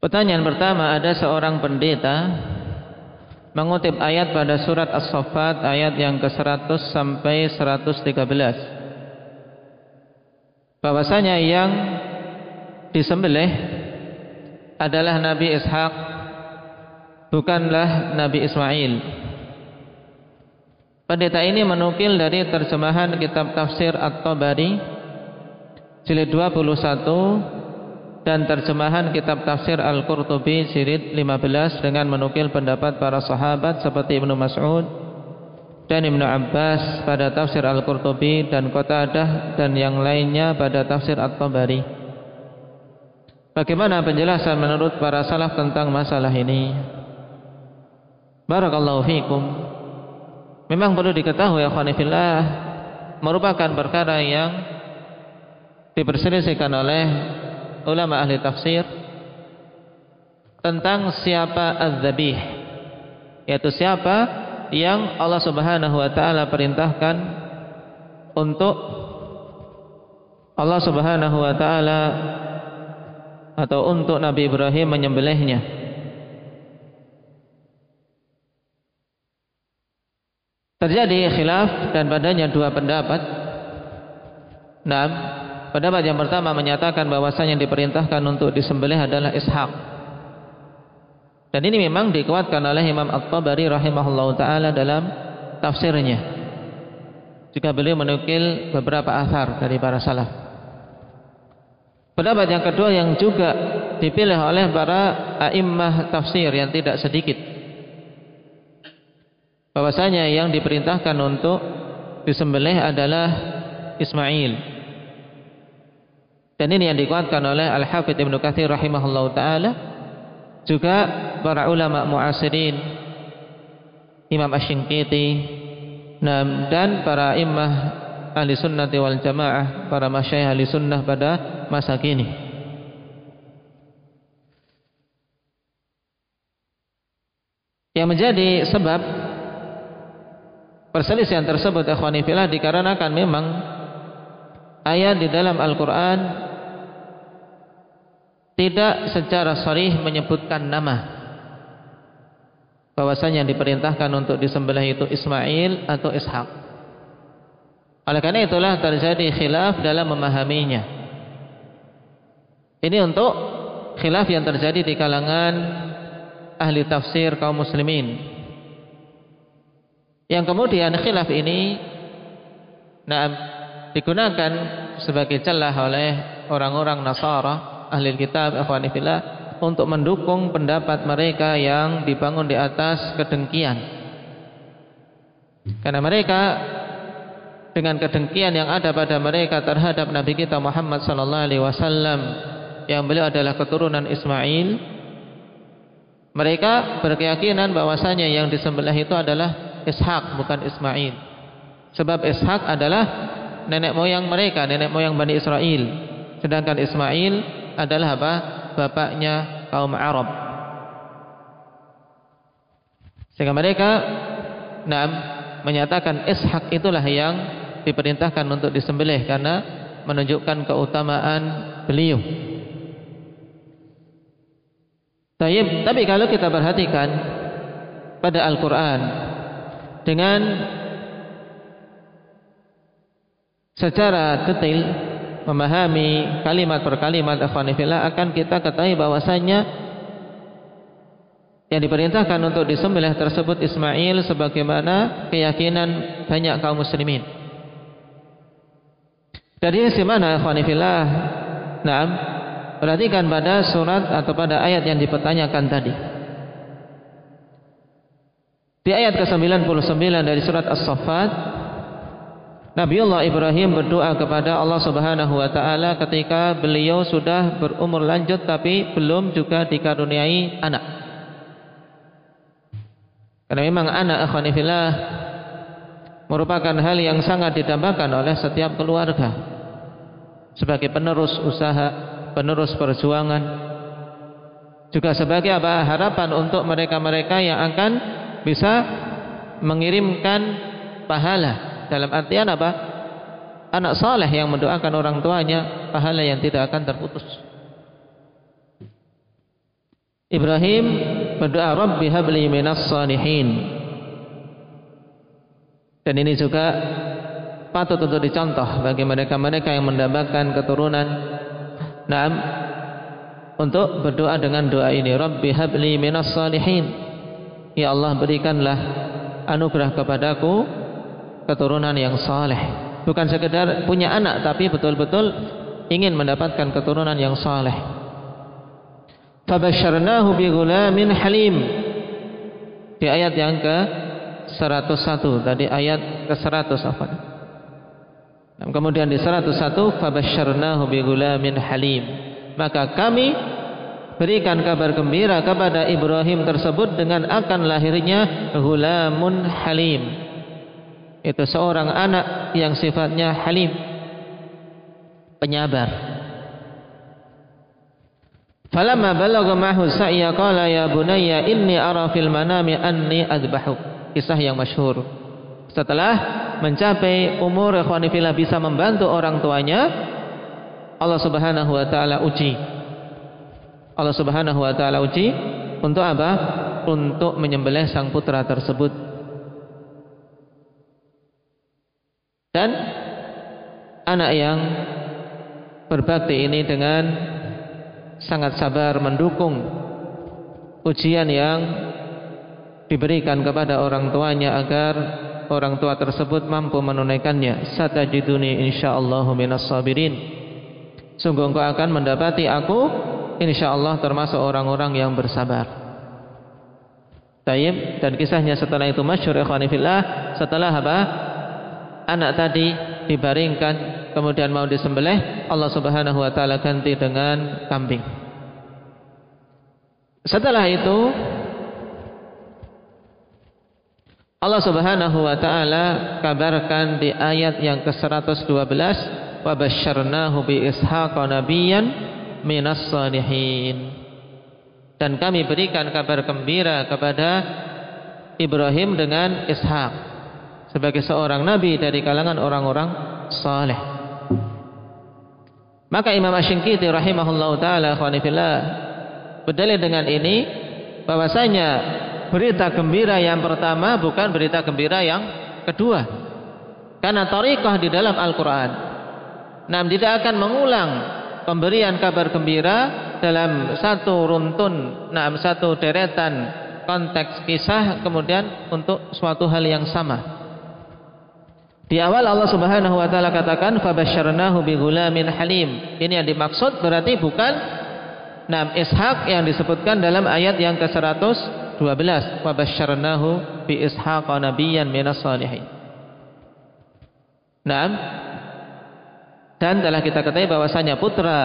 Pertanyaan pertama ada seorang pendeta mengutip ayat pada surat As-Saffat ayat yang ke-100 sampai 113. Bahwasanya yang disembelih adalah Nabi Ishak bukanlah Nabi Ismail. Pendeta ini menukil dari terjemahan kitab tafsir At-Tabari jilid 21 dan terjemahan kitab tafsir Al-Qurtubi jilid 15 dengan menukil pendapat para sahabat seperti Ibnu Mas'ud dan Ibnu Abbas pada tafsir Al-Qurtubi dan Qatadah dan yang lainnya pada tafsir At-Tabari. Bagaimana penjelasan menurut para salaf tentang masalah ini? Barakallahu fiikum. Memang perlu diketahui ya khonifillah merupakan perkara yang diperselisihkan oleh ulama ahli tafsir tentang siapa az-zabih yaitu siapa yang Allah Subhanahu wa taala perintahkan untuk Allah Subhanahu wa taala atau untuk Nabi Ibrahim menyembelihnya Terjadi khilaf dan padanya dua pendapat. Nah, pendapat yang pertama menyatakan bahwasanya yang diperintahkan untuk disembelih adalah Ishak. Dan ini memang dikuatkan oleh Imam At-Tabari rahimahullah taala dalam tafsirnya. Jika beliau menukil beberapa asar dari para salaf. Pendapat yang kedua yang juga dipilih oleh para a'immah tafsir yang tidak sedikit bahwasanya yang diperintahkan untuk disembelih adalah Ismail. Dan ini yang dikuatkan oleh Al-Hafidh Ibnu Katsir rahimahullah taala juga para ulama muasirin Imam Asy-Syinkiti dan para imam ahli sunnah wal jamaah para masyayikh ahli sunnah pada masa kini. Yang menjadi sebab Perselisihan tersebut ikhwanifillah dikarenakan memang ayat di dalam Al-Quran tidak secara sharih menyebutkan nama bahwasanya yang diperintahkan untuk disembelih itu Ismail atau Ishak. Oleh karena itulah terjadi khilaf dalam memahaminya. Ini untuk khilaf yang terjadi di kalangan ahli tafsir kaum muslimin yang kemudian khilaf ini nah, digunakan sebagai celah oleh orang-orang Nasara ahli kitab ikhwanifillah untuk mendukung pendapat mereka yang dibangun di atas kedengkian. Karena mereka dengan kedengkian yang ada pada mereka terhadap Nabi kita Muhammad sallallahu alaihi wasallam yang beliau adalah keturunan Ismail mereka berkeyakinan bahwasanya yang disembelih itu adalah Ishak bukan Ismail. Sebab Ishak adalah nenek moyang mereka, nenek moyang Bani Israel. Sedangkan Ismail adalah apa? Bapaknya kaum Arab. Sehingga mereka nah, menyatakan Ishak itulah yang diperintahkan untuk disembelih karena menunjukkan keutamaan beliau. Tapi kalau kita perhatikan pada Al-Quran dengan secara detail memahami kalimat per kalimat akhwanifillah akan kita ketahui bahwasanya yang diperintahkan untuk disembelih tersebut Ismail sebagaimana keyakinan banyak kaum muslimin. Dari sisi mana akhwanifillah? Naam, perhatikan pada surat atau pada ayat yang dipertanyakan tadi. Di ayat ke-99 dari surat As-Saffat Nabiullah Ibrahim berdoa kepada Allah Subhanahu wa taala ketika beliau sudah berumur lanjut tapi belum juga dikaruniai anak. Karena memang anak akhwanifillah merupakan hal yang sangat didambakan oleh setiap keluarga sebagai penerus usaha, penerus perjuangan juga sebagai apa harapan untuk mereka-mereka yang akan bisa mengirimkan pahala dalam artian apa anak saleh yang mendoakan orang tuanya pahala yang tidak akan terputus Ibrahim berdoa Rabbi habli minas salihin. Dan ini juga patut untuk dicontoh bagi mereka-mereka yang mendapatkan keturunan. Naam untuk berdoa dengan doa ini Rabbi habli minas salihin. Ya Allah berikanlah anugerah kepadaku keturunan yang saleh. Bukan sekedar punya anak tapi betul-betul ingin mendapatkan keturunan yang saleh. Fabasyarnahu bi ghulamin halim. Di ayat yang ke 101 tadi ayat ke 100 apa? Kemudian di 101 fabasyarnahu bi ghulamin halim. Maka kami berikan kabar gembira kepada Ibrahim tersebut dengan akan lahirnya ghulamun halim. Itu seorang anak yang sifatnya halim. Penyabar. Falamma balagha ma'hu sa'ya qala ya bunayya inni ara fil manami anni adbahuk. Kisah yang masyhur. Setelah mencapai umur ikhwanifillah bisa membantu orang tuanya, Allah Subhanahu wa taala uji. Allah Subhanahu wa taala uji untuk apa? Untuk menyembelih sang putra tersebut. Dan anak yang berbakti ini dengan sangat sabar mendukung ujian yang diberikan kepada orang tuanya agar orang tua tersebut mampu menunaikannya. Satajiduni insyaallah minas sabirin. Sungguh engkau akan mendapati aku insyaallah termasuk orang-orang yang bersabar. Dan kisahnya setelah itu masyhur ikhwani fillah. Setelah apa anak tadi dibaringkan kemudian mau disembelih, Allah Subhanahu wa taala ganti dengan kambing. Setelah itu Allah Subhanahu wa taala kabarkan di ayat yang ke-112 wa basyarnahu bi ishaqa nabiyyan minas salihin. Dan kami berikan kabar gembira kepada Ibrahim dengan Ishak sebagai seorang nabi dari kalangan orang-orang saleh. Maka Imam Ash-Shinkiti rahimahullah taala khwanifillah berdalil dengan ini bahwasanya berita gembira yang pertama bukan berita gembira yang kedua. Karena tariqah di dalam Al-Qur'an nah tidak akan mengulang pemberian kabar gembira dalam satu runtun, nah satu deretan konteks kisah kemudian untuk suatu hal yang sama. Di awal Allah Subhanahu wa taala katakan fabasyarnahu bighulamin halim. Ini yang dimaksud berarti bukan Nam Ishak yang disebutkan dalam ayat yang ke-112 fabasyarnahu bi Ishaq nabiyyan minas salihin. Naam. Dan telah kita ketahui bahwasanya putra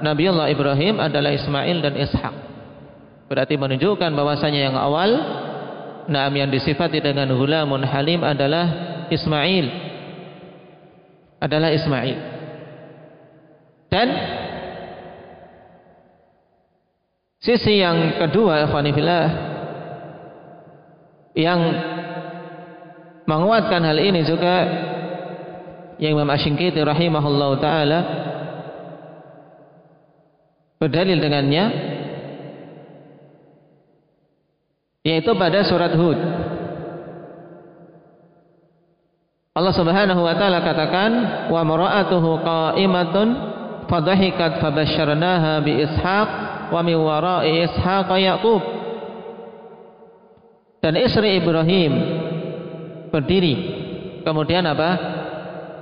Nabiullah Ibrahim adalah Ismail dan Ishak. Berarti menunjukkan bahwasanya yang awal Naam yang disifati dengan hulamun halim adalah Ismail adalah Ismail. Dan sisi yang kedua ikhwanillah yang menguatkan hal ini juga yang Imam Asy-Syinkiti rahimahullah taala berdalil dengannya yaitu pada surat Hud. Allah Subhanahu wa taala katakan wa mara'atuhu qa'imatun fadhahikat fabasyarnaha bi ishaq wa min wara'i ishaq yaqub. Dan istri Ibrahim berdiri kemudian apa?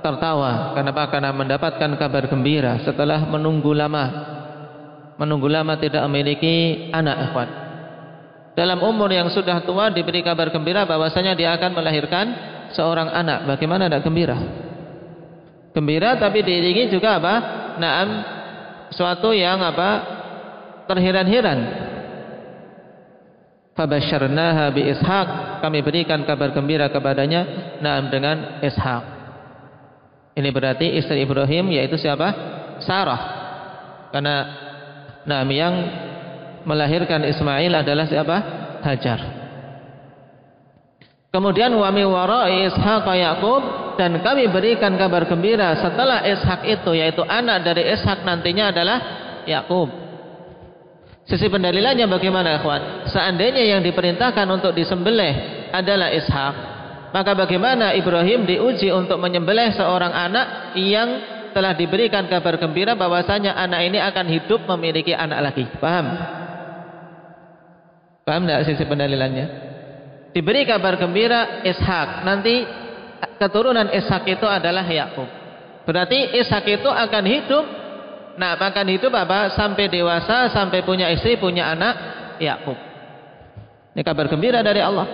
tertawa kenapa karena mendapatkan kabar gembira setelah menunggu lama. Menunggu lama tidak memiliki anak ikhwan dalam umur yang sudah tua diberi kabar gembira bahwasanya dia akan melahirkan seorang anak, bagaimana tidak gembira? Gembira tapi diiringi juga apa? Naam suatu yang apa? terheran-heran. Fabasyarnaha bi Ishaq, kami berikan kabar gembira kepadanya naam dengan Ishaq. Ini berarti istri Ibrahim yaitu siapa? Sarah. Karena naam yang melahirkan Ismail adalah siapa? Hajar. Kemudian wa mi wara'i Ishaq Yaqub dan kami berikan kabar gembira setelah Ishak itu yaitu anak dari Ishak nantinya adalah Yakub. Sisi pendalilannya bagaimana, ikhwan? Seandainya yang diperintahkan untuk disembelih adalah Ishak, maka bagaimana Ibrahim diuji untuk menyembelih seorang anak yang telah diberikan kabar gembira bahwasanya anak ini akan hidup memiliki anak lagi. Paham? Paham tidak sisi pendalilannya? Diberi kabar gembira Ishak, nanti keturunan Ishak itu adalah Yakub. Berarti Ishak itu akan hidup Nah, akan hidup apa? Sampai dewasa, sampai punya istri, punya anak, Yakub. Ini kabar gembira dari Allah.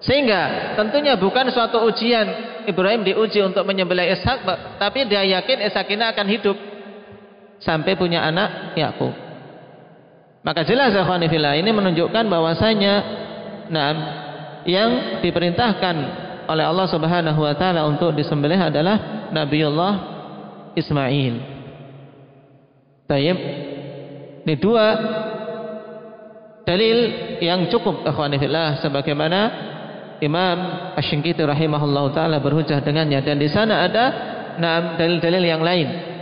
Sehingga tentunya bukan suatu ujian Ibrahim diuji untuk menyembelih Ishak, tapi dia yakin Ishak ini akan hidup sampai punya anak Yakub. Maka jelas ikhwanifillah ini menunjukkan bahwasanya nah yang diperintahkan oleh Allah Subhanahu wa taala untuk disembelih adalah Nabiullah Ismail. Tayyib. Ini dua dalil yang cukup ikhwanifillah sebagaimana Imam Asy-Syinkiti rahimahullahu taala berhujjah dengannya dan di sana ada enam dalil-dalil yang lain.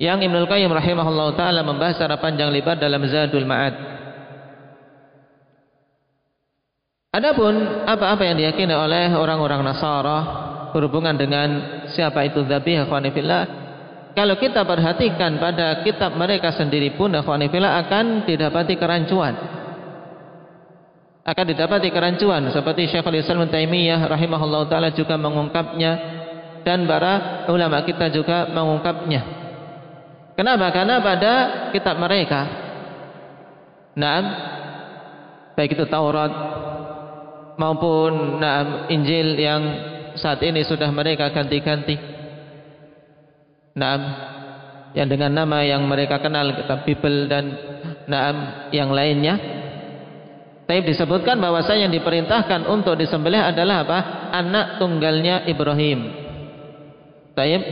Yang Ibnu Qayyim rahimahullahu taala membahas secara panjang lebar dalam Zadul Ma'ad. Adapun apa-apa yang diyakini oleh orang-orang Nasara berhubungan dengan siapa itu dzabih ikhwanifillah kalau kita perhatikan pada kitab mereka sendiri pun akhwanifillah akan didapati kerancuan akan didapati kerancuan seperti Syekhul Islam Taimiyah rahimahullah taala juga mengungkapnya dan para ulama kita juga mengungkapnya kenapa? karena pada kitab mereka nah baik itu Taurat maupun nah, Injil yang saat ini sudah mereka ganti-ganti Naam yang dengan nama yang mereka kenal kitab Bible dan naam yang lainnya. Tapi disebutkan bahwasanya yang diperintahkan untuk disembelih adalah apa? Anak tunggalnya Ibrahim. Taib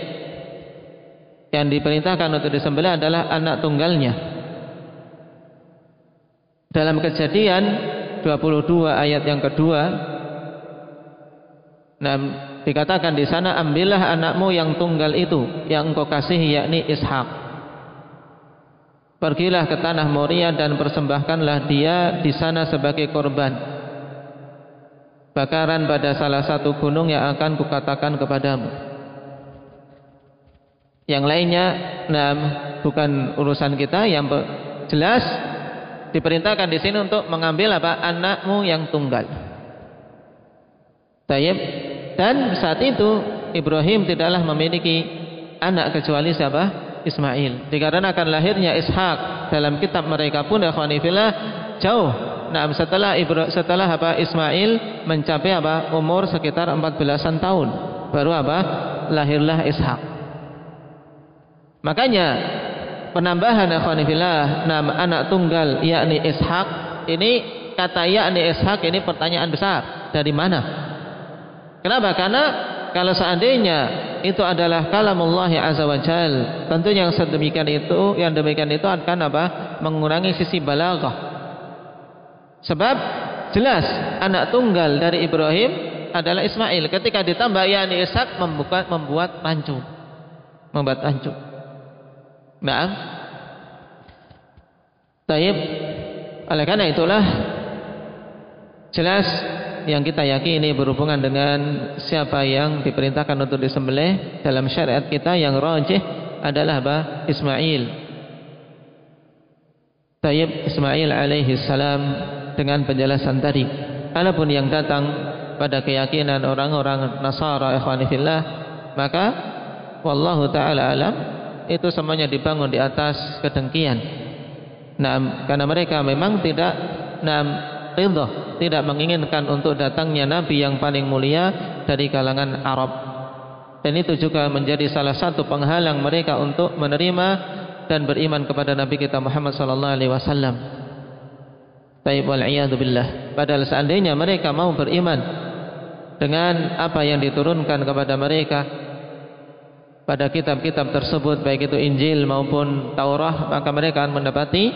yang diperintahkan untuk disembelih adalah anak tunggalnya. Dalam kejadian 22 ayat yang kedua, nah Dikatakan di sana ambillah anakmu yang tunggal itu yang engkau kasihi yakni Ishak. Pergilah ke tanah Moria dan persembahkanlah dia di sana sebagai korban. Bakaran pada salah satu gunung yang akan kukatakan kepadamu. Yang lainnya, nah, bukan urusan kita. Yang jelas diperintahkan di sini untuk mengambil apa anakmu yang tunggal. Tayyib dan saat itu Ibrahim tidaklah memiliki anak kecuali siapa? Ismail. Dikarenakan lahirnya Ishak dalam kitab mereka pun ikhwanifillah jauh. Nah, setelah Ibra, setelah apa Ismail mencapai apa umur sekitar 14-an tahun, baru apa lahirlah Ishak. Makanya penambahan ikhwanifillah nama anak tunggal yakni Ishak ini kata yakni Ishak ini pertanyaan besar dari mana? Kenapa? Karena kalau seandainya itu adalah kalamullah azza wa jal, tentu yang sedemikian itu, yang demikian itu akan apa? mengurangi sisi balaghah. Sebab jelas anak tunggal dari Ibrahim adalah Ismail. Ketika ditambah yani Ishak membuat membuat rancu. Membuat rancu. Nah, Taib. Oleh karena itulah jelas yang kita yakini berhubungan dengan siapa yang diperintahkan untuk disembelih dalam syariat kita yang rajih adalah apa? Ismail. Tayyib Ismail alaihi salam dengan penjelasan tadi. Adapun yang datang pada keyakinan orang-orang Nasara ikhwani fillah, maka wallahu taala alam itu semuanya dibangun di atas kedengkian. Nah, karena mereka memang tidak nah, ridha, tidak menginginkan untuk datangnya nabi yang paling mulia dari kalangan Arab. Dan itu juga menjadi salah satu penghalang mereka untuk menerima dan beriman kepada Nabi kita Muhammad sallallahu alaihi wasallam. Taib wal billah. Padahal seandainya mereka mau beriman dengan apa yang diturunkan kepada mereka pada kitab-kitab tersebut baik itu Injil maupun Taurat maka mereka akan mendapati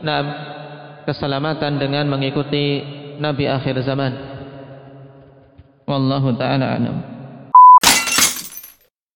nah keselamatan dengan mengikuti Nabi akhir zaman. Wallahu taala alam.